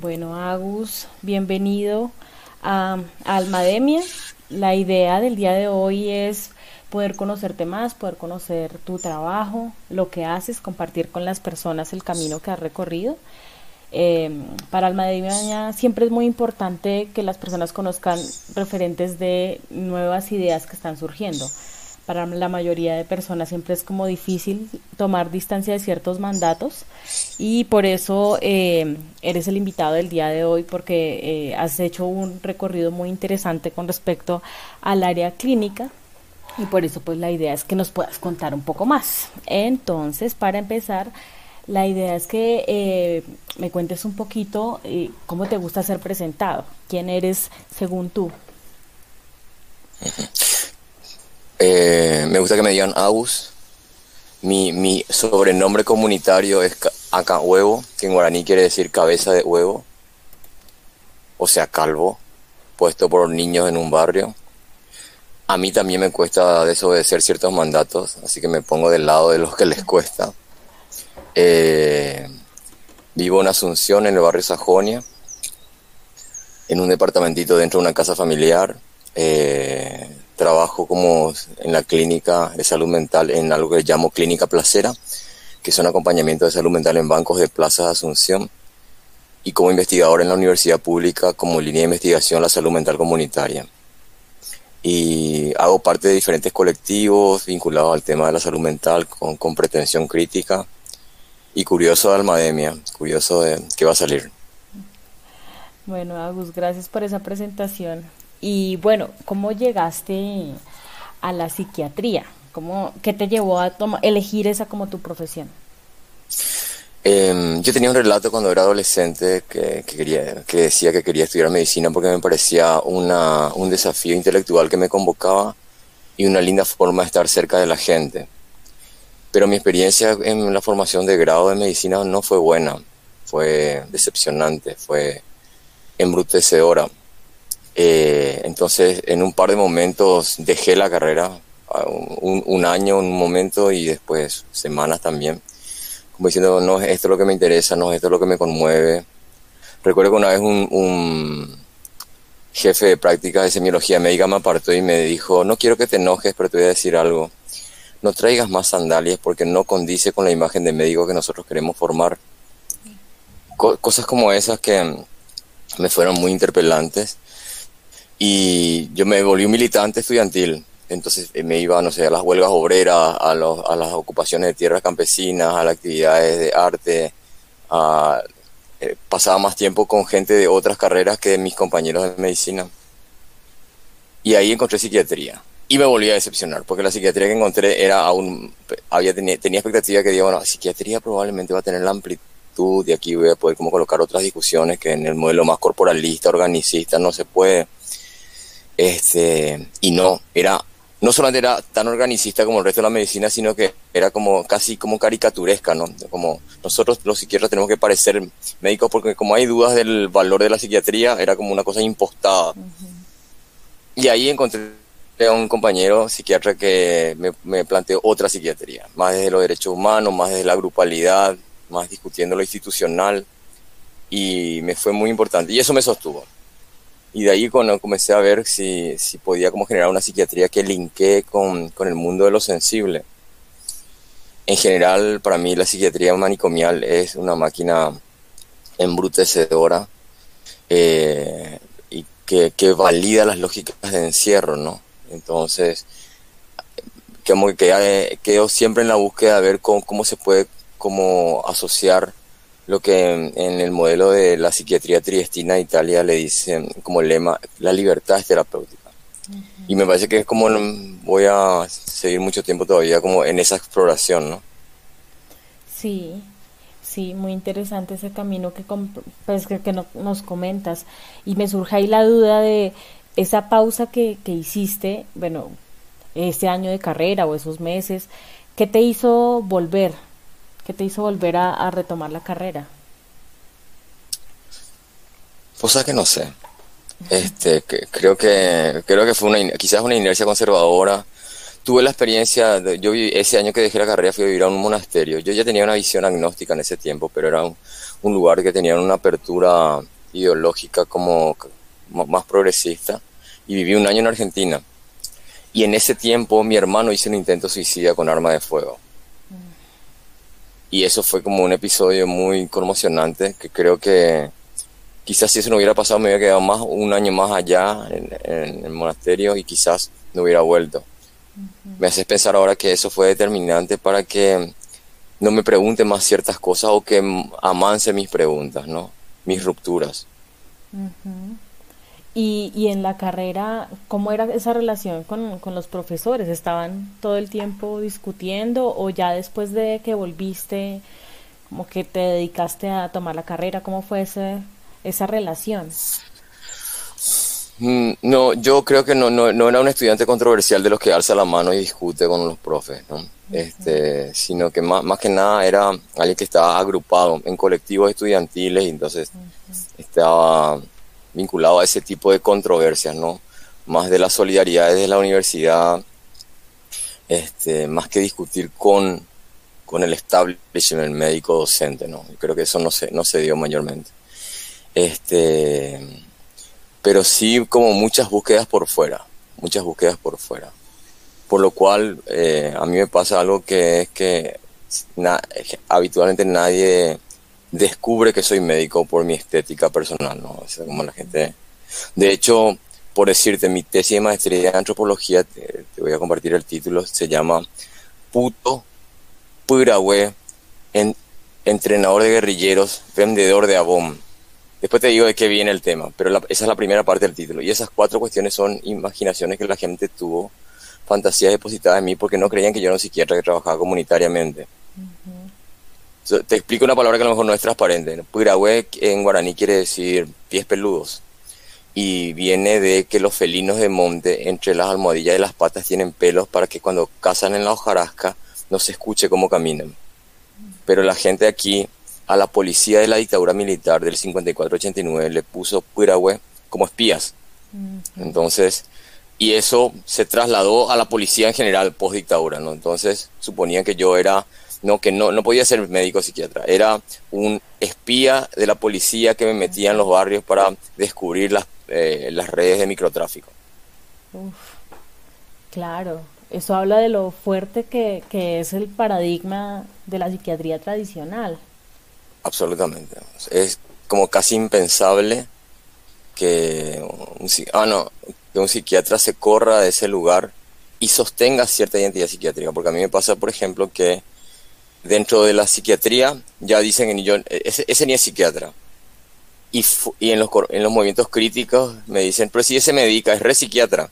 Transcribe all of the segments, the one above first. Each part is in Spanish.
Bueno, Agus, bienvenido a, Almademia. La idea del día de hoy es poder conocerte más, poder conocer tu trabajo, lo que haces, compartir con las personas el camino que has recorrido. Eh, para Almademia siempre es muy importante que las personas conozcan referentes de nuevas ideas que están surgiendo para la mayoría de personas siempre es como difícil tomar distancia de ciertos mandatos y por eso eh, eres el invitado del día de hoy porque eh, has hecho un recorrido muy interesante con respecto al área clínica y por eso pues la idea es que nos puedas contar un poco más. Entonces, para empezar, la idea es que eh, me cuentes un poquito cómo te gusta ser presentado, quién eres según tú. Eh, me gusta que me digan Agus. Mi, sobrenombre comunitario es Acá Huevo, que en guaraní quiere decir cabeza de huevo, o sea, calvo, puesto por niños en un barrio. A mí también me cuesta desobedecer ciertos mandatos, así que me pongo del lado de los que les cuesta. Eh, vivo en Asunción, en el barrio Sajonia, en un departamentito dentro de una casa familiar. Eh, trabajo como en la clínica de salud mental en algo que llamo clínica placera, que son acompañamiento de salud mental en bancos de Plaza de Asunción, y como investigador en la universidad pública como línea de investigación la salud mental comunitaria. Y hago parte de diferentes colectivos vinculados al tema de la salud mental con, con pretensión crítica y curioso de Almademia, curioso de qué va a salir. Bueno, Agus, gracias por esa presentación. Y bueno, ¿cómo llegaste a la psiquiatría? ¿Cómo, ¿Qué te llevó a elegir esa como tu profesión? Em, yo tenía un relato cuando era adolescente que, quería, que decía que quería estudiar medicina porque me parecía una, un desafío intelectual que me convocaba y una linda forma de estar cerca de la gente. Pero mi experiencia en la formación de grado de medicina no fue buena, fue decepcionante, fue embrutecedora. Eh, entonces, en un par de momentos dejé la carrera, un, un, año, un momento y después semanas también, como diciendo, no, esto es lo que me interesa, no, esto es lo que me conmueve. Recuerdo que una vez un, un jefe de práctica de semiología médica me apartó y me dijo, no quiero que te enojes, pero te voy a decir algo. No traigas más sandalias porque no condice con la imagen de médico que nosotros queremos formar. cosas como esas que me fueron muy interpelantes y yo me volví un militante estudiantil. Entonces eh, me iba, no sé, a las huelgas obreras, a, los, a las ocupaciones de tierras campesinas, a las actividades de arte. Eh, pasaba más tiempo con gente de otras carreras que mis compañeros de medicina. Y ahí encontré psiquiatría. Y me volví a decepcionar, porque la psiquiatría que encontré era aún, había, tenía, tenía expectativa que digo, bueno, psiquiatría probablemente va a tener la amplitud y aquí voy a poder como colocar otras discusiones que en el modelo más corporalista, organicista, no se puede. Este, y no, era, no solamente era tan organicista como el resto de la medicina, sino que era como casi como caricaturesca, ¿no? Como nosotros los psiquiatras tenemos que parecer médicos porque como hay dudas del valor de la psiquiatría, era como una cosa impostada. Y ahí encontré a un compañero psiquiatra que me, me, planteó otra psiquiatría, más desde los derechos humanos, más desde la grupalidad, más discutiendo lo institucional, y me fue muy importante. Y eso me sostuvo. Y de ahí cuando comencé a ver si, si podía como generar una psiquiatría que linkee con, con el mundo de lo sensible. En general, para mí la psiquiatría manicomial es una máquina embrutecedora eh, y que, que, valida las lógicas de encierro, ¿no? Entonces, como que quedo siempre en la búsqueda de ver cómo, cómo se puede como asociar lo que en el modelo de la psiquiatría triestina de Italia le dicen como lema, la libertad es terapéutica. Y me parece que es como voy a seguir mucho tiempo todavía como en esa exploración, ¿no? Sí, sí, muy interesante ese camino que, pues, que, que nos comentas. Y me surge ahí la duda de esa pausa que, que hiciste, bueno, este año de carrera o esos meses, ¿qué te hizo volver ¿Qué te hizo volver a, retomar la carrera? Cosa que no sé. Este, que, creo que creo que fue una quizás una inercia conservadora. tuve la experiencia, de, yo viví, ese año que dejé la carrera fui a vivir a un monasterio. Yo ya tenía una visión agnóstica en ese tiempo, pero era un, un lugar que tenía una apertura ideológica como más progresista y viví un año en Argentina. Y en ese tiempo mi hermano hizo un intento suicida con arma de fuego. Y eso fue como un episodio muy conmocionante que creo que quizás si eso no hubiera pasado me hubiera quedado más un año más allá en, el monasterio y quizás no hubiera vuelto. Me haces pensar ahora que eso fue determinante para que no me pregunte más ciertas cosas o que amance mis preguntas, ¿no? Mis rupturas. Y, y en la carrera, ¿cómo era esa relación con, con, los profesores? ¿Estaban todo el tiempo discutiendo o ya después de que volviste, como que te dedicaste a tomar la carrera? ¿Cómo fue ese, esa relación? Mm, no, yo creo que no, no, no, era un estudiante controversial de los que alza la mano y discute con los profes, ¿no? este, sino que más, más que nada era alguien que estaba agrupado en colectivos estudiantiles y entonces estaba vinculado a ese tipo de controversias, ¿no? Más de la solidaridad de la universidad, este, más que discutir con, con el establishment médico docente, ¿no? Creo que eso no se, no se dio mayormente. Este, pero sí como muchas búsquedas por fuera, muchas búsquedas por fuera. Por lo cual eh, a mí me pasa algo que es que habitualmente nadie descubre que soy médico por mi estética personal, ¿no? O como la gente... De hecho, por decirte, mi tesis de maestría de antropología, te, voy a compartir el título, se llama Puto Purahue, en, entrenador de guerrilleros, vendedor de abom. Después te digo de qué viene el tema, pero esa es la primera parte del título. Y esas cuatro cuestiones son imaginaciones que la gente tuvo, fantasías depositadas en mí porque no creían que yo era un psiquiatra que trabajaba comunitariamente. Te explico una palabra que a lo mejor no es transparente. Purahue en guaraní quiere decir pies peludos. Y viene de que los felinos de monte, entre las almohadillas de las patas, tienen pelos para que cuando cazan en la hojarasca no se escuche cómo caminan. Pero la gente aquí, a la policía de la dictadura militar del 54-89, le puso Purahue como espías. Entonces, y eso se trasladó a la policía en general post dictadura, ¿no? Entonces, suponían que yo era no, que no, no podía ser médico psiquiatra, era un espía de la policía que me metía en los barrios para descubrir las, eh, las redes de microtráfico. claro, eso habla de lo fuerte que, que es el paradigma de la psiquiatría tradicional. Absolutamente, es como casi impensable que un, ah, no, que un psiquiatra se corra de ese lugar y sostenga cierta identidad psiquiátrica, porque a mí me pasa, por ejemplo, que dentro de la psiquiatría ya dicen que yo, ese, ese ni es psiquiatra. Y, y en, los, en los movimientos críticos me dicen, pero si ese medica, es re psiquiatra.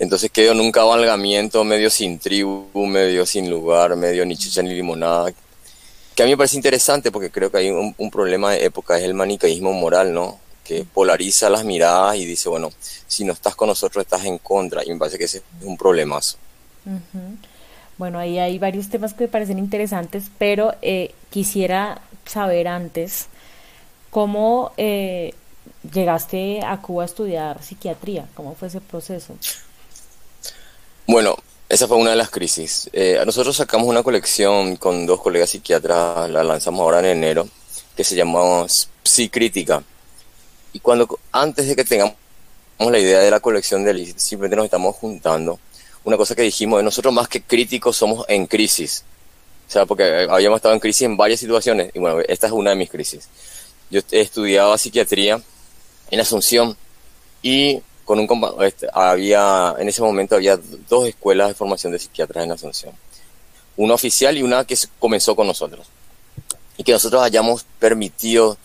Entonces quedo en un cabalgamiento medio sin tribu, medio sin lugar, medio ni chicha ni limonada. Que a mí me parece interesante porque creo que hay un, un problema de época, es el manicaísmo moral, ¿no? Que polariza las miradas y dice, bueno, si no estás con nosotros, estás en contra. Y me parece que ese es un problemazo. Bueno, ahí hay varios temas que me parecen interesantes, pero eh, quisiera saber antes cómo eh, llegaste a Cuba a estudiar psiquiatría, cómo fue ese proceso. Bueno, esa fue una de las crisis. Eh, nosotros sacamos una colección con dos colegas psiquiatras, la lanzamos ahora en enero, que se llamó Psicrítica. Y cuando, antes de que tengamos la idea de la colección de simplemente nos estamos juntando una cosa que dijimos, nosotros más que críticos somos en crisis. O sea, porque habíamos estado en crisis en varias situaciones, y bueno, esta es una de mis crisis. Yo estudiaba psiquiatría en Asunción y con un este, había en ese momento había dos escuelas de formación de psiquiatras en Asunción. Una oficial y una que comenzó con nosotros. Y que nosotros hayamos permitido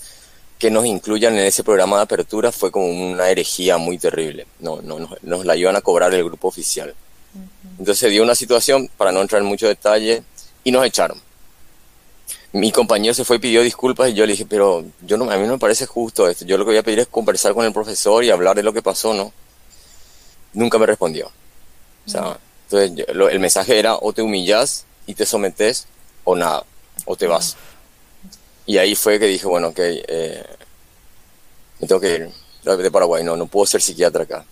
que nos incluyan en ese programa de apertura fue como una herejía muy terrible. No, no, nos, nos la iban a cobrar el grupo oficial. Entonces se dio una situación, para no entrar en mucho detalle, y nos echaron. Mi compañero se fue y pidió disculpas y yo le dije, pero yo no, a mí no me parece justo esto. Yo lo que voy a pedir es conversar con el profesor y hablar de lo que pasó, ¿no? Nunca me respondió. O sea, entonces el mensaje era o te humillas y te sometes o nada, o te vas. Y ahí fue que dije, bueno, ok, eh, me tengo que ir de Paraguay, no, no puedo ser psiquiatra acá.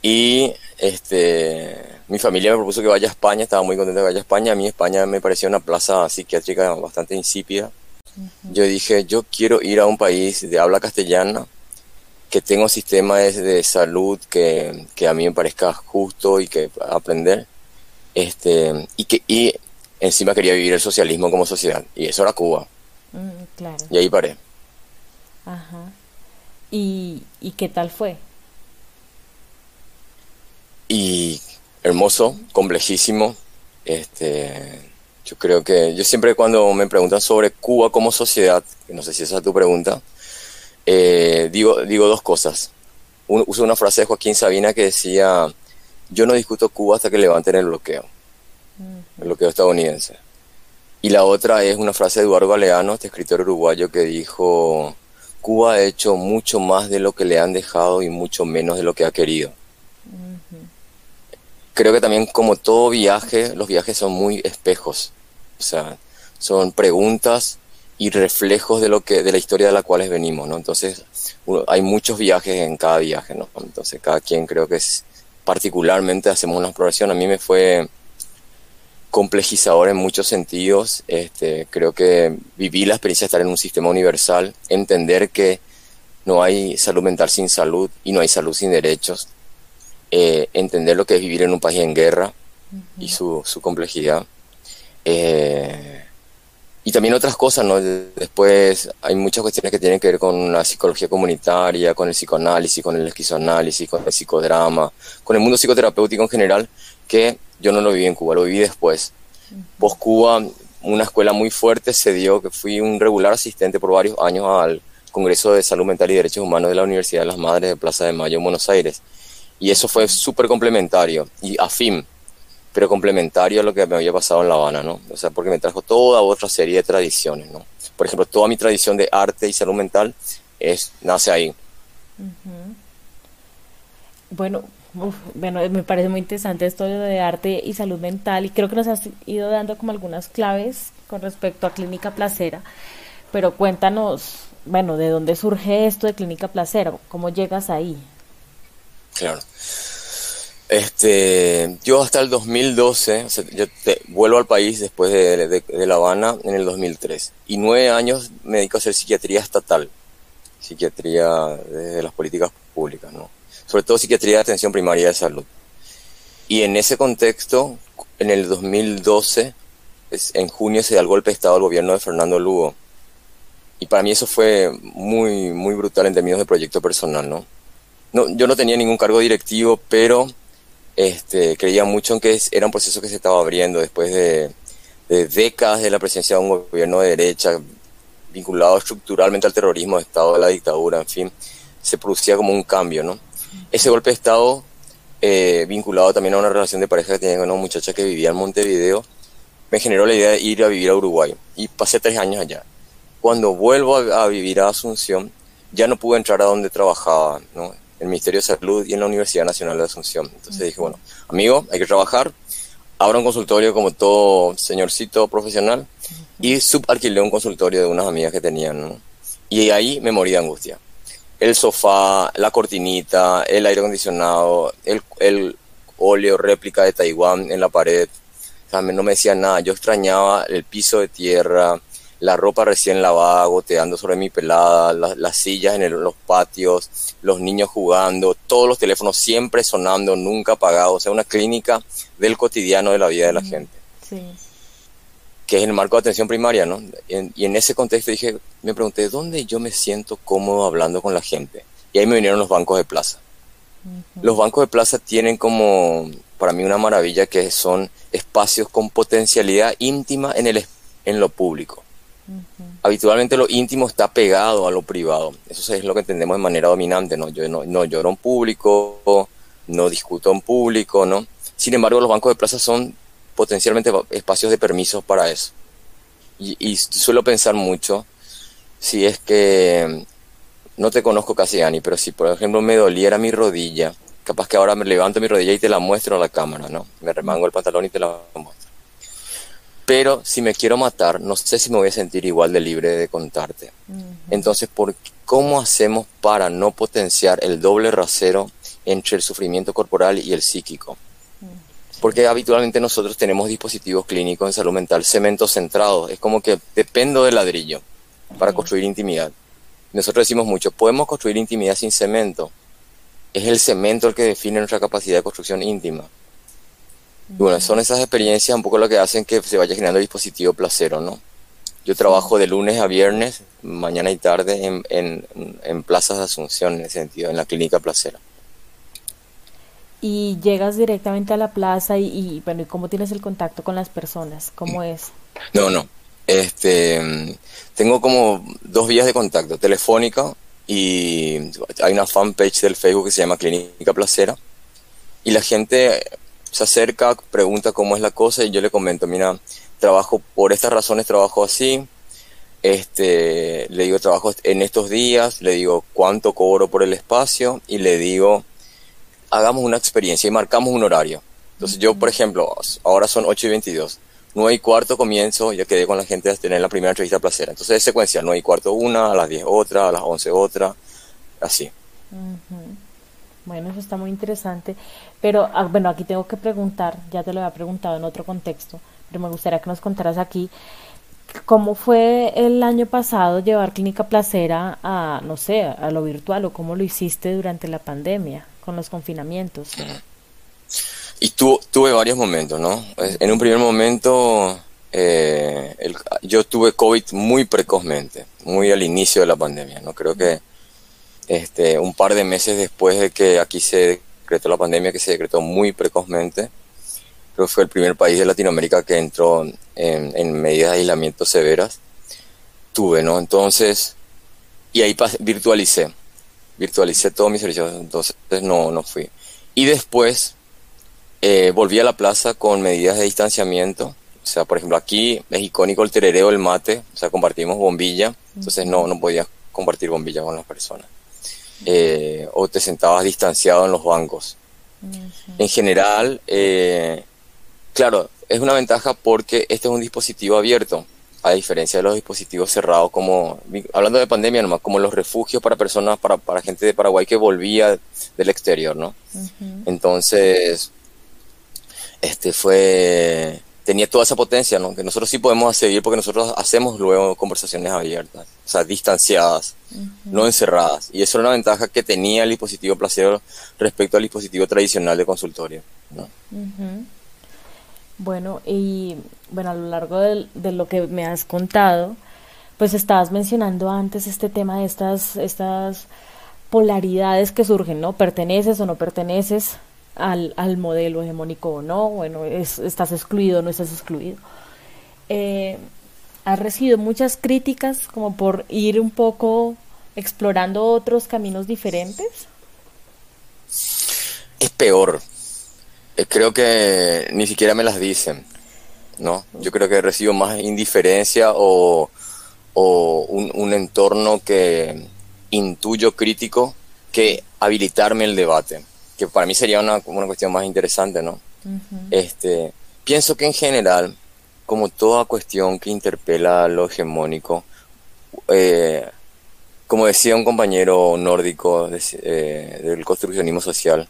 Y este mi familia me propuso que vaya a España, estaba muy contenta de que vaya a España. A mí España me parecía una plaza psiquiátrica bastante insípida. Yo dije, yo quiero ir a un país de habla castellana, que tenga un sistema de, salud que, a mí me parezca justo y que aprender. Este, y que y encima quería vivir el socialismo como sociedad. Y eso era Cuba. Mm, y ahí paré. Ajá. ¿Y, ¿Y qué tal fue? Y hermoso, complejísimo. Este, yo creo que yo siempre cuando me preguntan sobre Cuba como sociedad, no sé si esa es tu pregunta, eh, digo, digo dos cosas. uso una frase de Joaquín Sabina que decía, yo no discuto Cuba hasta que levanten el bloqueo, el bloqueo estadounidense. Y la otra es una frase de Eduardo Galeano, este escritor uruguayo, que dijo, Cuba ha hecho mucho más de lo que le han dejado y mucho menos de lo que ha querido creo que también como todo viaje, los viajes son muy espejos. O sea, son preguntas y reflejos de lo que de la historia de la cual venimos, ¿no? Entonces, hay muchos viajes en cada viaje, ¿no? Entonces, cada quien creo que es particularmente hacemos una exploración. A mí me fue complejizador en muchos sentidos. Este, creo que viví la experiencia de estar en un sistema universal, entender que no hay salud mental sin salud y no hay salud sin derechos eh, entender lo que es vivir en un país en guerra y su, su complejidad. Eh, y también otras cosas, ¿no? Después hay muchas cuestiones que tienen que ver con la psicología comunitaria, con el psicoanálisis, con el esquizoanálisis, con el psicodrama, con el mundo psicoterapéutico en general, que yo no lo viví en Cuba, lo viví después. Post Cuba, una escuela muy fuerte se dio, que fui un regular asistente por varios años al Congreso de Salud Mental y Derechos Humanos de la Universidad de las Madres de Plaza de Mayo en Buenos Aires. Y eso fue súper complementario y afín, pero complementario a lo que me había pasado en La Habana, ¿no? O sea, porque me trajo toda otra serie de tradiciones, ¿no? Por ejemplo, toda mi tradición de arte y salud mental es, nace ahí. Bueno, bueno, me parece muy interesante esto de arte y salud mental y creo que nos has ido dando como algunas claves con respecto a Clínica Placera, pero cuéntanos, bueno, ¿de dónde surge esto de Clínica Placera? ¿Cómo llegas ahí? Claro. Este, yo hasta el 2012, yo vuelvo al país después de, La Habana en el 2003 y nueve años me dedico a hacer psiquiatría estatal, psiquiatría de las políticas públicas, ¿no? Sobre todo psiquiatría de atención primaria de salud. Y en ese contexto, en el 2012, en junio se da el golpe de Estado al gobierno de Fernando Lugo. Y para mí eso fue muy, muy brutal en términos de proyecto personal, ¿no? No, yo no tenía ningún cargo directivo, pero este, creía mucho en que era un proceso que se estaba abriendo después de, décadas de la presencia de un gobierno de derecha vinculado estructuralmente al terrorismo, de Estado, de la dictadura, en fin, se producía como un cambio, ¿no? Ese golpe de Estado, eh, vinculado también a una relación de pareja que tenía con una muchacha que vivía en Montevideo, me generó la idea de ir a vivir a Uruguay. Y pasé tres años allá. Cuando vuelvo a, a vivir a Asunción, ya no pude entrar a donde trabajaba, ¿no? El Ministerio de Salud y en la Universidad Nacional de Asunción. Entonces dije, bueno, amigo, hay que trabajar, abra un consultorio como todo señorcito profesional y subalquilé un consultorio de unas amigas que tenían. Y ahí me morí de angustia. El sofá, la cortinita, el aire acondicionado, el, el óleo réplica de Taiwán en la pared. O no me decía nada. Yo extrañaba el piso de tierra, la ropa recién lavada goteando sobre mi pelada, las sillas en los patios, los niños jugando, todos los teléfonos siempre sonando, nunca apagados, o sea, una clínica del cotidiano de la vida de la gente. Sí. Que es el marco de atención primaria, ¿no? y en ese contexto dije, me pregunté, ¿dónde yo me siento cómodo hablando con la gente? Y ahí me vinieron los bancos de plaza. Los bancos de plaza tienen como, para mí, una maravilla que son espacios con potencialidad íntima en, el, en lo público Habitualmente lo íntimo está pegado a lo privado. Eso es lo que entendemos de manera dominante, ¿no? Yo no, no lloro en público, no discuto en público, ¿no? Sin embargo, los bancos de plaza son potencialmente espacios de permisos para eso. Y, suelo pensar mucho si es que no te conozco casi, Ani, pero si por ejemplo me doliera mi rodilla, capaz que ahora me levanto mi rodilla y te la muestro a la cámara, ¿no? Me remango el pantalón y te la muestro. Pero si me quiero matar, no sé si me voy a sentir igual de libre de contarte. Entonces, ¿por ¿cómo hacemos para no potenciar el doble rasero entre el sufrimiento corporal y el psíquico? Porque habitualmente nosotros tenemos dispositivos clínicos en salud mental cemento centrados. Es como que dependo del ladrillo para construir intimidad. Nosotros decimos mucho, podemos construir intimidad sin cemento. Es el cemento el que define nuestra capacidad de construcción íntima. Y bueno, son esas experiencias un poco lo que hacen que se vaya generando el dispositivo placero, ¿no? Yo trabajo de lunes a viernes, mañana y tarde, en, en, en plazas de Asunción, en ese sentido, en la clínica placera y llegas directamente a la plaza y, bueno, ¿y cómo tienes el contacto con las personas? ¿Cómo es? No, no. Este, tengo como dos vías de contacto, telefónica y hay una fanpage del Facebook que se llama Clínica Placera y la gente se acerca, pregunta cómo es la cosa y yo le comento, mira, trabajo por estas razones, trabajo así, este, le digo trabajo en estos días, le digo cuánto cobro por el espacio y le digo hagamos una experiencia y marcamos un horario. Entonces yo, por ejemplo, ahora son 8 y 22. 9 y cuarto comienzo, ya quedé con la gente a tener la primera entrevista placera. Entonces es secuencial, 9 y cuarto una, a las 10 otra, a las 11 otra, así. Bueno, eso está muy interesante. Pero ah, bueno, aquí tengo que preguntar, ya te lo había preguntado en otro contexto, pero me gustaría que nos contaras aquí cómo fue el año pasado llevar Clínica Placera a, no sé, a lo virtual o cómo lo hiciste durante la pandemia con los confinamientos. Y tuve varios momentos, ¿no? En un primer momento eh, yo tuve COVID muy precozmente, muy al inicio de la pandemia, ¿no? Creo que este, un par de meses después de que aquí se decretó la pandemia, que se decretó muy precozmente, creo que fue el primer país de Latinoamérica que entró en, en medidas de aislamiento severas, tuve, ¿no? Entonces, y ahí virtualicé virtualicé todo mi servicio, entonces no, no fui. Y después eh, volví a la plaza con medidas de distanciamiento. O sea, por ejemplo, aquí es icónico el terereo, el mate, o sea, compartimos bombilla, entonces no, no podías compartir bombilla con las personas. Eh, o te sentabas distanciado en los bancos. En general, eh, claro, es una ventaja porque este es un dispositivo abierto a diferencia de los dispositivos cerrados, como, hablando de pandemia nomás, como los refugios para personas, para, para gente de Paraguay que volvía del exterior, ¿no? Entonces, este fue, tenía toda esa potencia, ¿no? Que nosotros sí podemos seguir porque nosotros hacemos luego conversaciones abiertas, o sea, distanciadas, no encerradas. Y eso era una ventaja que tenía el dispositivo placebo respecto al dispositivo tradicional de consultorio, ¿no? Bueno, y bueno, a lo largo de, lo que me has contado, pues estabas mencionando antes este tema de estas, estas polaridades que surgen, ¿no? ¿Perteneces o no perteneces al, al modelo hegemónico o no? Bueno, es, estás excluido o no estás excluido. Eh, has recibido muchas críticas como por ir un poco explorando otros caminos diferentes. Es peor, eh, creo que ni siquiera me las dicen, ¿no? Yo creo que recibo más indiferencia o, un, entorno que intuyo crítico que habilitarme el debate, que para mí sería una, una cuestión más interesante, ¿no? este, pienso que en general, como toda cuestión que interpela lo hegemónico, eh, como decía un compañero nórdico eh, del construccionismo social,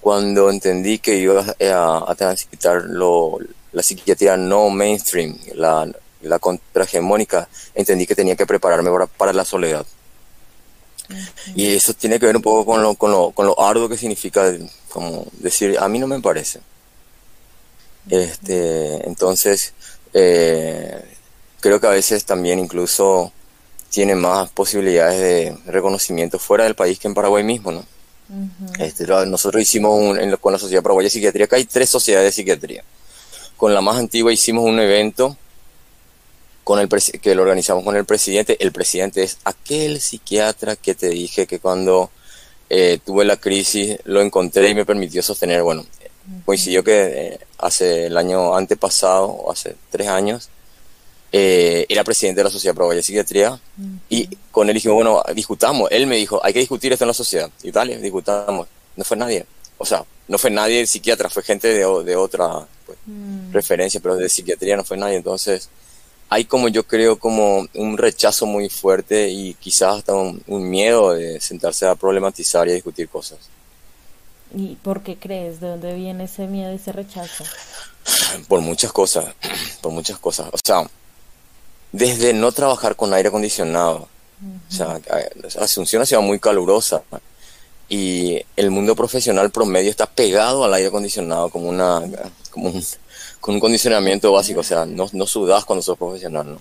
cuando entendí que iba a, transitar lo, la psiquiatría no mainstream, la, la contrahegemónica, entendí que tenía que prepararme para, la soledad. Y eso tiene que ver un poco con lo, con lo, con lo arduo que significa como decir, a mí no me parece. Este, entonces, eh, creo que a veces también incluso tiene más posibilidades de reconocimiento fuera del país que en Paraguay mismo, ¿no? este, nosotros hicimos un, con la Sociedad Paraguaya de Psiquiatría, que hay tres sociedades de psiquiatría. Con la más antigua hicimos un evento con el que lo organizamos con el presidente. El presidente es aquel psiquiatra que te dije que cuando eh, tuve la crisis lo encontré y me permitió sostener. Bueno, coincidió que eh, hace el año antepasado, hace tres años, eh, era presidente de la Sociedad Paraguaya de Psiquiatría, y con él dijimos, bueno, discutamos. Él me dijo, hay que discutir esto en la sociedad. Y dale, discutamos. No fue nadie. O sea, no fue nadie psiquiatra, fue gente de, de otra pues, mm. referencia, pero de psiquiatría no fue nadie. Entonces, hay como yo creo como un rechazo muy fuerte y quizás hasta un, miedo de sentarse a problematizar y a discutir cosas. ¿Y por qué crees? ¿De dónde viene ese miedo, ese rechazo? Por muchas cosas, por muchas cosas. O sea, desde no trabajar con aire acondicionado. O sea, Asunción ha sido muy calurosa y el mundo profesional promedio está pegado al aire acondicionado como una como un, con un condicionamiento básico, o sea, no, no sudas cuando sos profesional, ¿no?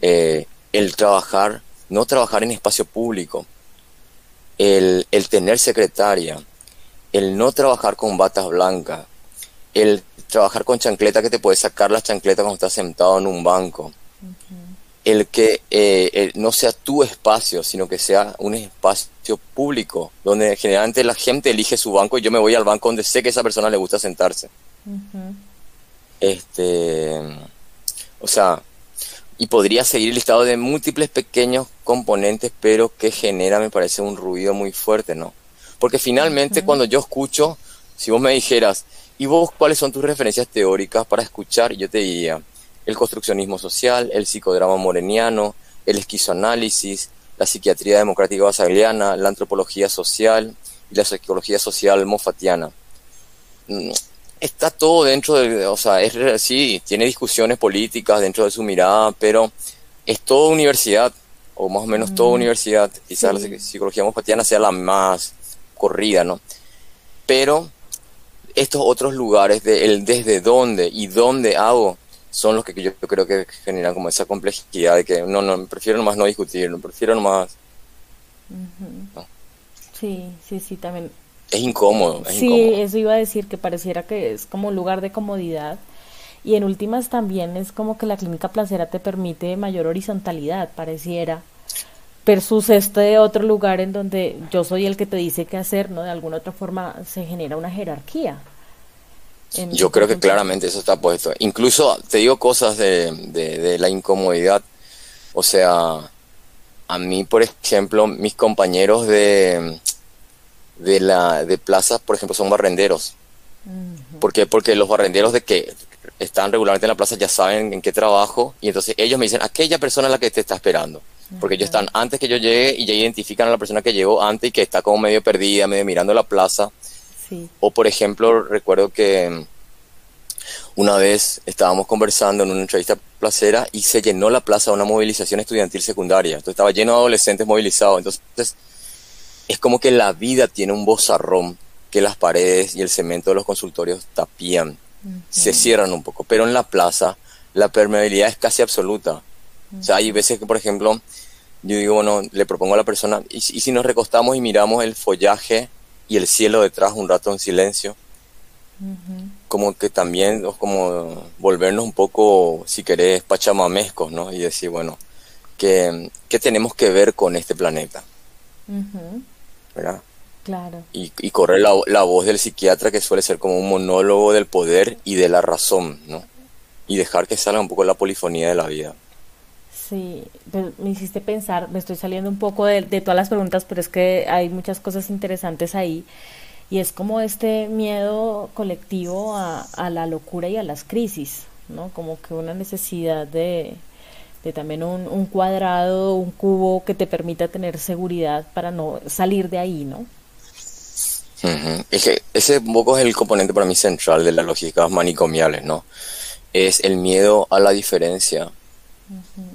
Eh, el trabajar, no trabajar en espacio público, el, tener secretaria, el no trabajar con batas blancas, el trabajar con chancleta que te puedes sacar las chancletas cuando estás sentado en un banco, el que eh, no sea tu espacio, sino que sea un espacio público, donde generalmente la gente elige su banco y yo me voy al banco donde sé que esa persona le gusta sentarse. Este, o sea, y podría seguir el listado de múltiples pequeños componentes, pero que genera, me parece, un ruido muy fuerte, ¿no? Porque finalmente cuando yo escucho, si vos me dijeras, ¿y vos cuáles son tus referencias teóricas para escuchar? Yo te diría, el construccionismo social, el psicodrama moreniano, el esquizoanálisis, la psiquiatría democrática basagliana, la antropología social y la psicología social mofatiana. Está todo dentro de, o sea, es, sí, tiene discusiones políticas dentro de su mirada, pero es toda universidad, o más o menos toda mm, universidad, quizás la psicología mofatiana sea la más corrida, ¿no? Pero estos otros lugares de el desde dónde y dónde hago son los que yo, creo que generan como esa complejidad de que no, no, prefiero nomás no discutir, prefiero nomás... Sí, sí, sí, también. Es incómodo. sí, eso iba a decir que pareciera que es como un lugar de comodidad. Y en últimas también es como que la clínica placera te permite mayor horizontalidad, pareciera, versus este otro lugar en donde yo soy el que te dice qué hacer, ¿no? De alguna otra forma se genera una jerarquía. Yo creo que claramente eso está puesto. Incluso te digo cosas de, de, la incomodidad. O sea, a mí, por ejemplo, mis compañeros de, de, la, de plazas, por ejemplo, son barrenderos. ¿Por qué? Porque los barrenderos de que están regularmente en la plaza ya saben en qué trabajo y entonces ellos me dicen, aquella persona es la que te está esperando. Porque ellos están antes que yo llegue y ya identifican a la persona que llegó antes y que está como medio perdida, medio mirando la plaza o por ejemplo, recuerdo que una vez estábamos conversando en una entrevista placera y se llenó la plaza de una movilización estudiantil secundaria. Entonces estaba lleno de adolescentes movilizados. Entonces es como que la vida tiene un bozarrón que las paredes y el cemento de los consultorios tapían, se cierran un poco. Pero en la plaza la permeabilidad es casi absoluta. O sea, hay veces que, por ejemplo, yo digo, bueno, le propongo a la persona, y si nos recostamos y miramos el follaje y el cielo detrás un rato en silencio. Como que también, como volvernos un poco, si querés, pachamamescos, ¿no? Y decir, bueno, ¿qué, qué tenemos que ver con este planeta? ¿Verdad? Claro. Y, y correr la, la, voz del psiquiatra que suele ser como un monólogo del poder y de la razón, ¿no? Y dejar que salga un poco la polifonía de la vida. Sí, me hiciste pensar, me estoy saliendo un poco de, todas las preguntas, pero es que hay muchas cosas interesantes ahí. Y es como este miedo colectivo a, la locura y a las crisis, ¿no? Como que una necesidad de, también un, cuadrado, un cubo que te permita tener seguridad para no salir de ahí, ¿no? Es que ese un poco es el componente para mí central de las lógicas manicomiales, ¿no? Es el miedo a la diferencia,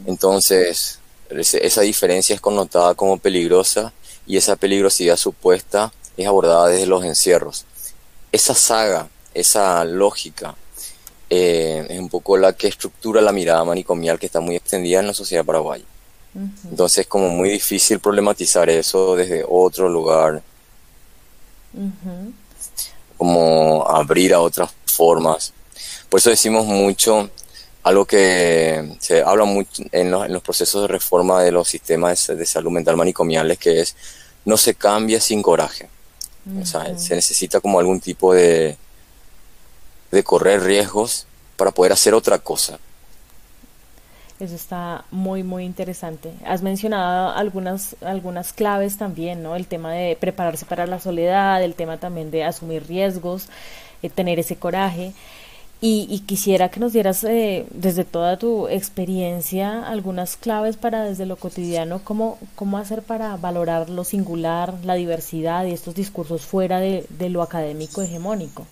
entonces, esa diferencia es connotada como peligrosa y esa peligrosidad supuesta es abordada desde los encierros. Esa saga, esa lógica, eh, es un poco la que estructura la mirada manicomial que está muy extendida en la sociedad paraguaya. Entonces es como muy difícil problematizar eso desde otro lugar, como abrir a otras formas. Por eso decimos mucho algo que se habla mucho en los, procesos de reforma de los sistemas de, salud mental manicomiales, que es no se cambia sin coraje. O sea, se necesita como algún tipo de, de correr riesgos para poder hacer otra cosa. Eso está muy, muy interesante. Has mencionado algunas, algunas claves también, ¿no? El tema de prepararse para la soledad, el tema también de asumir riesgos, eh, tener ese coraje. Y, quisiera que nos dieras eh, desde toda tu experiencia algunas claves para desde lo cotidiano, cómo, cómo hacer para valorar lo singular, la diversidad y estos discursos fuera de, lo académico hegemónico.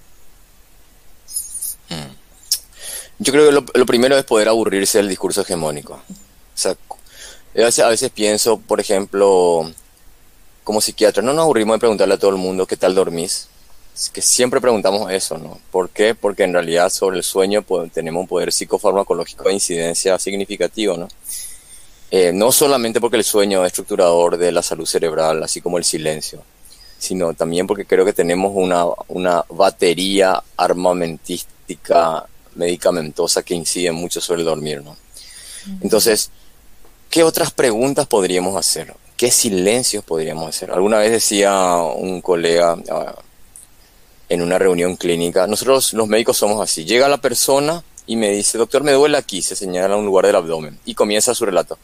Mm. Yo creo que lo, primero es poder aburrirse del discurso hegemónico. O sea, a veces, pienso, por ejemplo, como psiquiatra, no nos aburrimos de preguntarle a todo el mundo qué tal dormís que siempre preguntamos eso, ¿no? ¿Por qué? Porque en realidad sobre el sueño pues, tenemos un poder psicofarmacológico de incidencia significativo, ¿no? Eh, no solamente porque el sueño es estructurador de la salud cerebral, así como el silencio, sino también porque creo que tenemos una, una batería medicamentosa que incide mucho sobre el dormir, ¿no? Entonces, ¿qué otras preguntas podríamos hacer? ¿Qué silencios podríamos hacer? Alguna vez decía un colega, ah, en una reunión clínica. Nosotros los médicos somos así. Llega la persona y me dice, doctor, me duele aquí, se señala un lugar del abdomen y comienza su relato.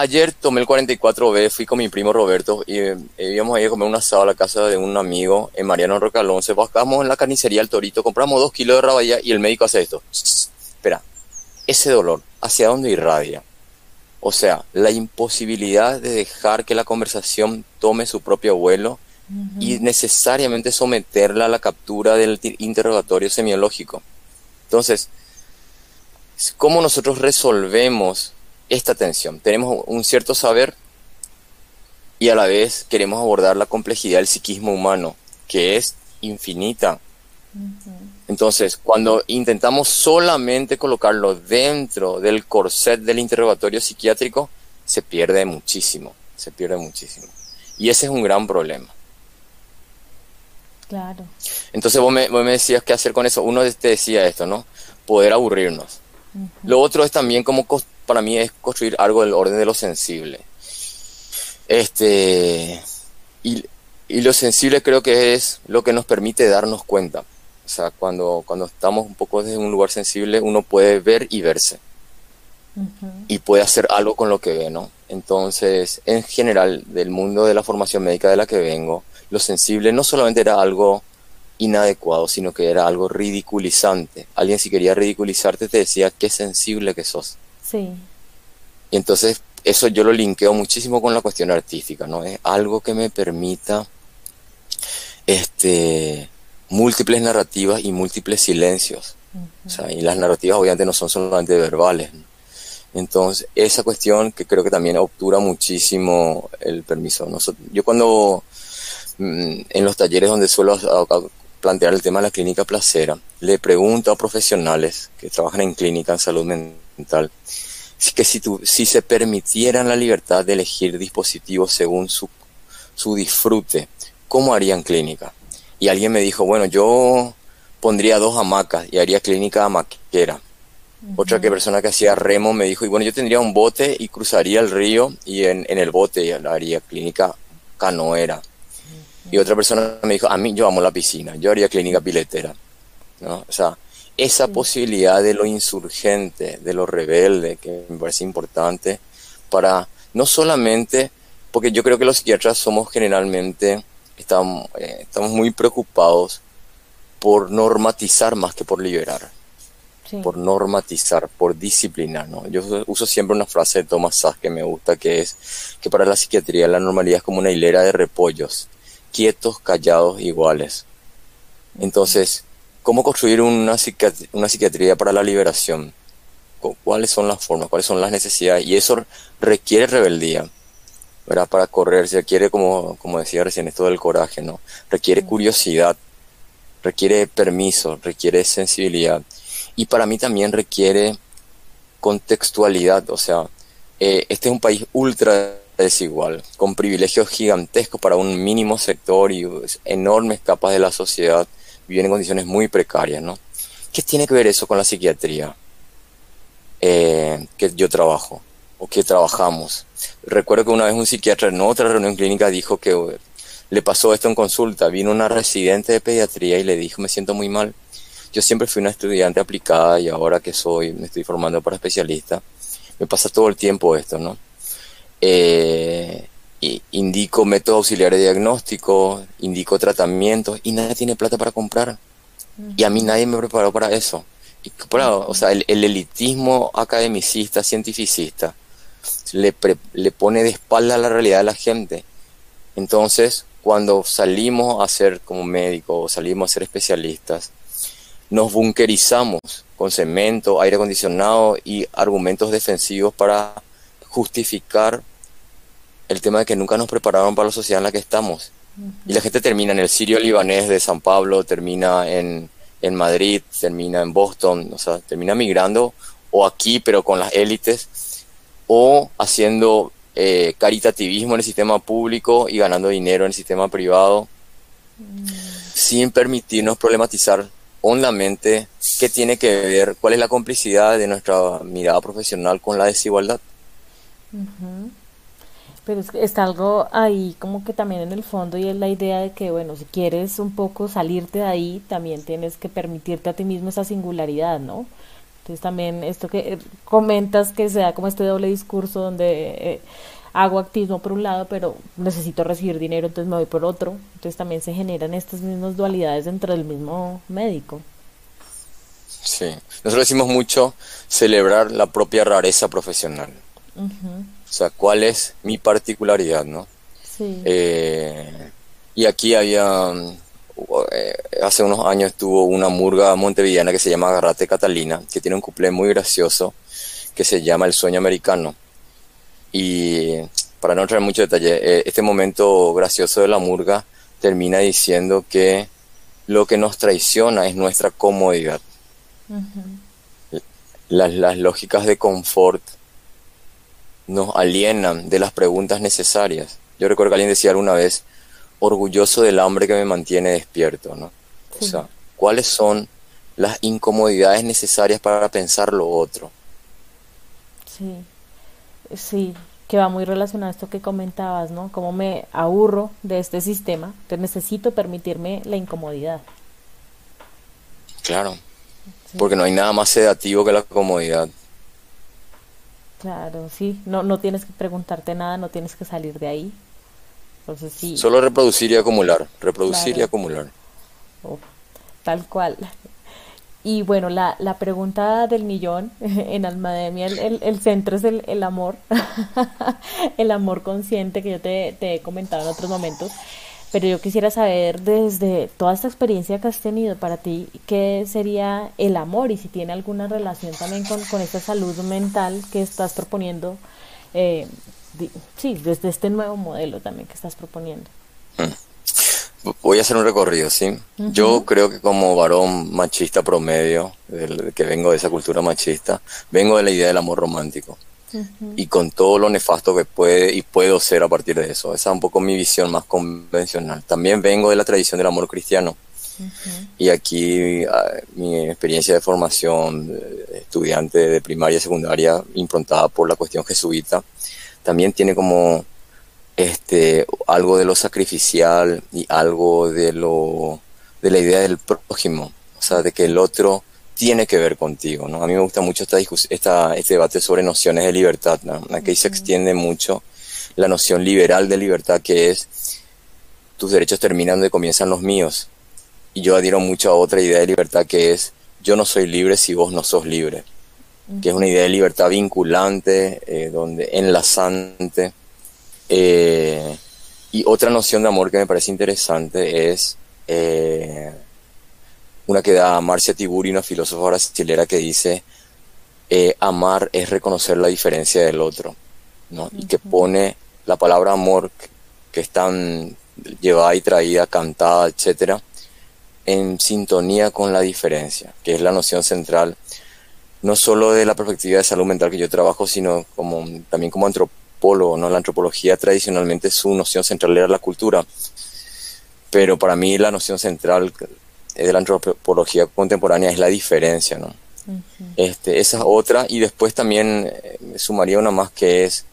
Ayer tomé el 44B, fui con mi primo Roberto y eh, íbamos a ir a comer un asado a la casa de un amigo en Mariano Rocalón. Se bajamos en la carnicería al Torito, compramos dos kilos de raballa y el médico hace esto. Espera, ese dolor, ¿hacia dónde irradia? O sea, la imposibilidad de dejar que la conversación tome su propio vuelo y necesariamente someterla a la captura del interrogatorio semiológico. Entonces, ¿cómo nosotros resolvemos esta tensión? Tenemos un cierto saber y a la vez queremos abordar la complejidad del psiquismo humano, que es infinita. Entonces, cuando intentamos solamente colocarlo dentro del corset del interrogatorio psiquiátrico, se pierde muchísimo, se pierde muchísimo. Y ese es un gran problema. Claro. Entonces vos me, decías qué hacer con eso. Uno te decía esto, ¿no? Poder aburrirnos. Lo otro es también como para mí es construir algo del orden de lo sensible. Este y, lo sensible creo que es lo que nos permite darnos cuenta. O sea, cuando, cuando estamos un poco desde un lugar sensible, uno puede ver y verse. Y puede hacer algo con lo que ve, ¿no? Entonces, en general, del mundo de la formación médica de la que vengo, lo sensible no solamente era algo inadecuado, sino que era algo ridiculizante. Alguien si quería ridiculizarte te decía qué sensible que sos. Sí. Y entonces eso yo lo linkeo muchísimo con la cuestión artística, ¿no? Es algo que me permita este múltiples narrativas y múltiples silencios. o sea, y las narrativas obviamente no son solamente verbales. Entonces, esa cuestión que creo que también obtura muchísimo el permiso. yo cuando Mm, en los talleres donde suelo plantear el tema de la clínica placera, le pregunto a profesionales que trabajan en clínica en salud mental que si, si se permitieran la libertad de elegir dispositivos según su, su disfrute, ¿cómo harían clínica? Y alguien me dijo, bueno, yo pondría dos hamacas y haría clínica hamaquera. Otra que persona que hacía remo me dijo, y bueno, yo tendría un bote y cruzaría el río y en, en el bote haría clínica canoera. Y otra persona me dijo, a mí yo amo la piscina, yo haría clínica piletera. ¿no? O sea, esa posibilidad de lo insurgente, de lo rebelde, que me parece importante para no solamente, porque yo creo que los psiquiatras somos generalmente, estamos, eh, estamos muy preocupados por normatizar más que por liberar. Por normatizar, por disciplinar. ¿no? Yo uso siempre una frase de Thomas Sass que me gusta, que es que para la psiquiatría la normalidad es como una hilera de repollos quietos, callados, iguales. Entonces, ¿cómo construir una, una psiquiatría para la liberación? ¿Cuáles son las formas? ¿Cuáles son las necesidades? Y eso requiere rebeldía, ¿verdad? Para correr, se requiere, como, como decía recién, esto del coraje, ¿no? Requiere curiosidad, requiere permiso, requiere sensibilidad. Y para mí también requiere contextualidad, o sea, eh, este es un país ultra desigual, con privilegios gigantescos para un mínimo sector y enormes capas de la sociedad viven en condiciones muy precarias, ¿no? ¿Qué tiene que ver eso con la psiquiatría eh, que yo trabajo o que trabajamos? Recuerdo que una vez un psiquiatra en otra reunión clínica dijo que le pasó esto en consulta. Vino una residente de pediatría y le dijo, me siento muy mal. Yo siempre fui una estudiante aplicada y ahora que soy, me estoy formando para especialista, me pasa todo el tiempo esto, ¿no? eh, indico métodos auxiliares de diagnóstico, indico tratamientos y nadie tiene plata para comprar. Y a mí nadie me preparó para eso. Y, o sea, el, elitismo academicista, cientificista, le, le pone de espalda a la realidad de la gente. Entonces, cuando salimos a ser como médicos, salimos a ser especialistas, nos bunkerizamos con cemento, aire acondicionado y argumentos defensivos para justificar el tema de que nunca nos prepararon para la sociedad en la que estamos. Y la gente termina en el sirio libanés de San Pablo, termina en, en Madrid, termina en Boston, o sea, termina migrando o aquí, pero con las élites, o haciendo eh, caritativismo en el sistema público y ganando dinero en el sistema privado, sin permitirnos problematizar hondamente qué tiene que ver, cuál es la complicidad de nuestra mirada profesional con la desigualdad. Pero es, está algo ahí como que también en el fondo y es la idea de que, bueno, si quieres un poco salirte de ahí, también tienes que permitirte a ti mismo esa singularidad, ¿no? Entonces también esto que eh, comentas que sea como este doble discurso donde eh, hago activismo por un lado, pero necesito recibir dinero, entonces me voy por otro. Entonces también se generan estas mismas dualidades dentro del mismo médico. Sí, nosotros decimos mucho celebrar la propia rareza profesional. O sea, cuál es mi particularidad, ¿no? Sí. Eh, y aquí había, eh, hace unos años estuvo una murga montevideana que se llama Garrate Catalina, que tiene un couple muy gracioso que se llama El Sueño Americano. Y para no entrar en mucho detalle, eh, este momento gracioso de la murga termina diciendo que lo que nos traiciona es nuestra comodidad. las, las lógicas de confort nos alienan de las preguntas necesarias. Yo recuerdo que alguien decía alguna vez, orgulloso del hambre que me mantiene despierto, ¿no? O sea, ¿cuáles son las incomodidades necesarias para pensar lo otro? Sí, sí, que va muy relacionado a esto que comentabas, ¿no? Cómo me aburro de este sistema, que necesito permitirme la incomodidad. Claro, porque no hay nada más sedativo que la comodidad. Claro, sí, no, no tienes que preguntarte nada, no tienes que salir de ahí. Entonces sí. Solo reproducir y acumular, reproducir y acumular. tal cual. Y bueno, la, la pregunta del millón en Almademia, el, el, centro es el, el amor, el amor consciente que yo te, te he comentado en otros momentos. Pero yo quisiera saber desde toda esta experiencia que has tenido para ti, ¿qué sería el amor y si tiene alguna relación también con, con esta salud mental que estás proponiendo? Eh, sí, desde este nuevo modelo también que estás proponiendo. Mm. Voy a hacer un recorrido, ¿sí? Yo creo que como varón machista promedio, que vengo de esa cultura machista, vengo de la idea del amor romántico y con todo lo nefasto que puede y puedo ser a partir de eso. Esa es un poco mi visión más convencional. También vengo de la tradición del amor cristiano. Y aquí ah, mi experiencia de formación, estudiante de primaria y secundaria, improntada por la cuestión jesuita, también tiene como este algo de lo sacrificial y algo de lo de la idea del prójimo, o sea, de que el otro tiene que ver contigo, ¿no? A mí me gusta mucho esta, esta este debate sobre nociones de libertad, ¿no? Aquí se extiende mucho la noción liberal de libertad que es tus derechos terminan donde comienzan los míos. Y yo adhiero mucho a otra idea de libertad que es yo no soy libre si vos no sos libre. Que es una idea de libertad vinculante, eh, donde enlazante. Eh, y otra noción de amor que me parece interesante es eh, una que da Marcia Tiburi, una filósofa brasilera que dice, eh, amar es reconocer la diferencia del otro, ¿no? Y que pone la palabra amor, que es tan llevada y traída, cantada, etcétera, en sintonía con la diferencia, que es la noción central, no solo de la perspectiva de salud mental que yo trabajo, sino como, también como antropólogo, ¿no? La antropología tradicionalmente su noción central era la cultura, pero para mí la noción central de la antropología contemporánea es la diferencia, ¿no? este, esa es otra, y después también eh, sumaría una más que es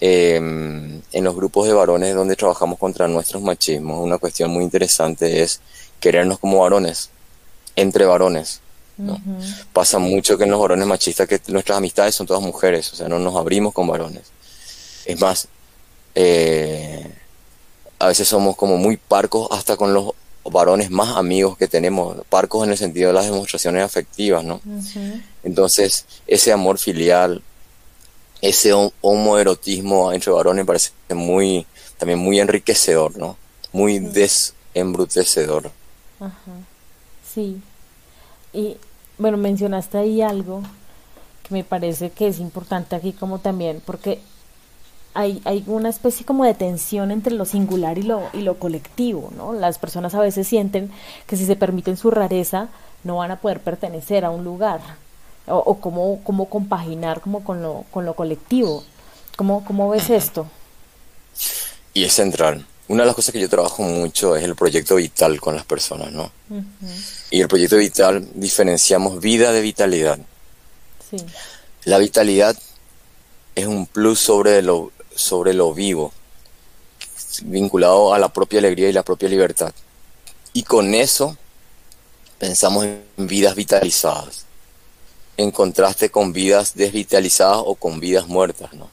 em, en los grupos de varones donde trabajamos contra nuestros machismos, una cuestión muy interesante es querernos como varones, entre varones. ¿no? Pasa mucho que en los varones machistas que nuestras amistades son todas mujeres, o sea, no nos abrimos con varones. Es más, eh, a veces somos como muy parcos hasta con los varones más amigos que tenemos, parcos en el sentido de las demostraciones afectivas, ¿no? Entonces, ese amor filial, ese homoerotismo entre varones parece muy, también muy enriquecedor, ¿no? Muy desembrutecedor. Ajá. Sí. Y bueno, mencionaste ahí algo que me parece que es importante aquí como también, porque hay, hay una especie como de tensión entre lo singular y lo, y lo colectivo, ¿no? Las personas a veces sienten que si se permiten su rareza no van a poder pertenecer a un lugar, o, o cómo, cómo compaginar como con lo, con lo colectivo. ¿Cómo, ¿Cómo ves esto? Y es central. Una de las cosas que yo trabajo mucho es el proyecto vital con las personas, ¿no? Y el proyecto vital diferenciamos vida de vitalidad. Sí. La vitalidad es un plus sobre lo, sobre lo vivo, vinculado a la propia alegría y la propia libertad. Y con eso pensamos en vidas vitalizadas, en contraste con vidas desvitalizadas o con vidas muertas, ¿no?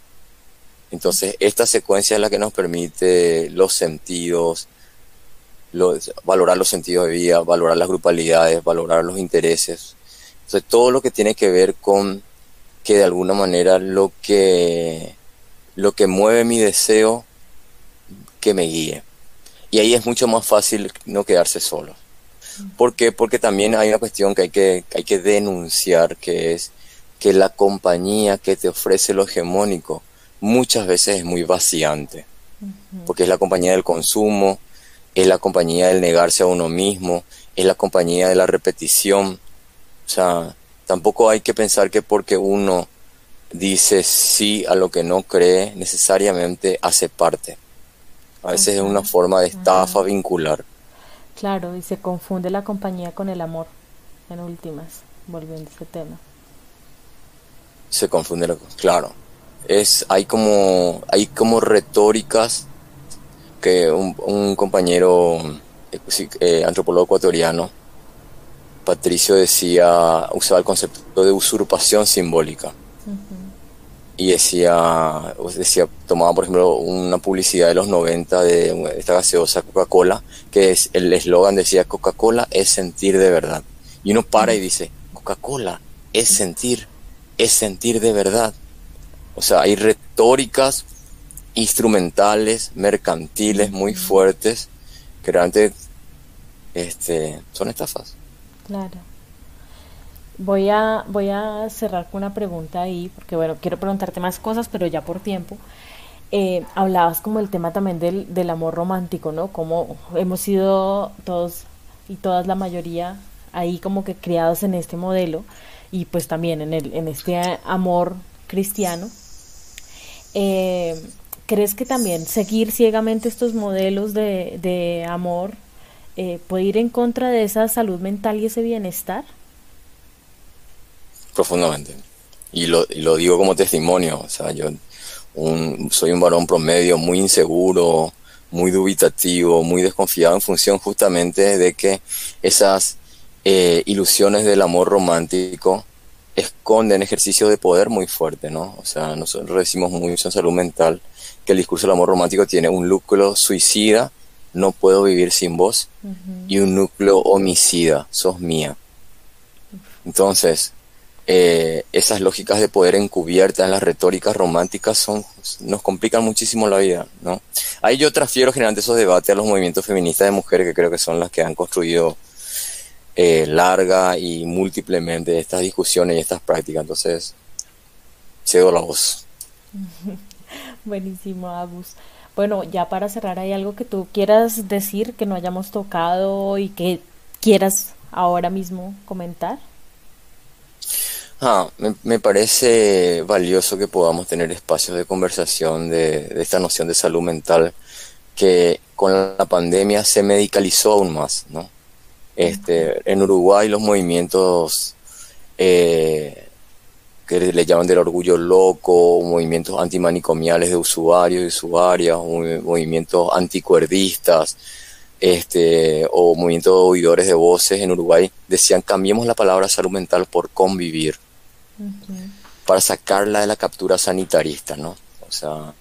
Entonces, esta secuencia es la que nos permite los sentidos, valorar los sentidos de vida, valorar las grupalidades, valorar los intereses. Entonces, todo lo que tiene que ver con que de alguna manera lo que, lo que mueve mi deseo, que me guíe. Y ahí es mucho más fácil no quedarse solo. ¿Por qué? Porque también hay una cuestión que hay que, hay que denunciar, que es que la compañía que te ofrece lo hegemónico muchas veces es muy vaciante, porque es la compañía del consumo, es la compañía del negarse a uno mismo, es la compañía de la repetición. O sea, tampoco hay que pensar que porque uno dice sí a lo que no cree, necesariamente hace parte. A veces es una forma de estafa vincular. Claro, y se confunde la compañía con el amor, en últimas, volviendo a ese tema. Se confunde, claro es hay como hay como retóricas que un, compañero eh, eh, antropólogo ecuatoriano Patricio decía usaba el concepto de usurpación simbólica y decía decía tomaba por ejemplo una publicidad de los 90 de esta gaseosa Coca-Cola que es el eslogan decía Coca-Cola es sentir de verdad y uno para y dice Coca-Cola es sentir es sentir de verdad o sea, hay retóricas instrumentales, mercantiles muy fuertes que realmente este, son estafas. Claro. Voy a, voy a cerrar con una pregunta ahí, porque bueno, quiero preguntarte más cosas, pero ya por tiempo. Eh, hablabas como el tema también del, del amor romántico, ¿no? Como hemos sido todos y todas la mayoría ahí como que criados en este modelo y pues también en, el, en este amor cristiano. Eh, ¿Crees que también seguir ciegamente estos modelos de, de amor eh, puede ir en contra de esa salud mental y ese bienestar? Profundamente. Y lo, y lo digo como testimonio. O sea, yo un, soy un varón promedio muy inseguro, muy dubitativo, muy desconfiado en función justamente de que esas eh, ilusiones del amor romántico esconden ejercicios de poder muy fuerte, ¿no? O sea, nosotros decimos mucho en salud mental que el discurso del amor romántico tiene un núcleo suicida, no puedo vivir sin vos, y un núcleo homicida, sos mía. Entonces, eh, esas lógicas de poder encubiertas en las retóricas románticas son, nos complican muchísimo la vida, ¿no? Ahí yo transfiero generalmente esos debates a los movimientos feministas de mujeres que creo que son las que han construido eh, larga y múltiplemente estas discusiones y estas prácticas. Entonces, cedo la voz. Buenísimo, Agus. Bueno, ya para cerrar, ¿hay algo que tú quieras decir que no hayamos tocado y que quieras ahora mismo comentar? Ah, me, parece valioso que podamos tener espacios de conversación de, de, esta noción de salud mental que con la pandemia se medicalizó aún más, ¿no? Este, en Uruguay los movimientos eh, que le llaman del orgullo loco, movimientos antimanicomiales de usuarios y usuarias, movimientos anticuerdistas, este, o movimientos oidores de voces en Uruguay, decían cambiemos la palabra salud mental por convivir, para sacarla de la captura sanitarista, ¿no? O sea,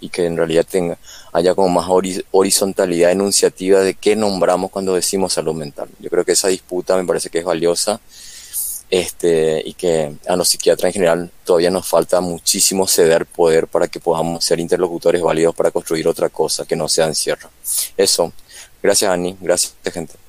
y que en realidad tenga, haya como más horizontalidad enunciativa de qué nombramos cuando decimos salud mental. Yo creo que esa disputa me parece que es valiosa este, y que a los psiquiatras en general todavía nos falta muchísimo ceder poder para que podamos ser interlocutores válidos para construir otra cosa que no sea encierro. Eso. Gracias, Ani. Gracias, gente.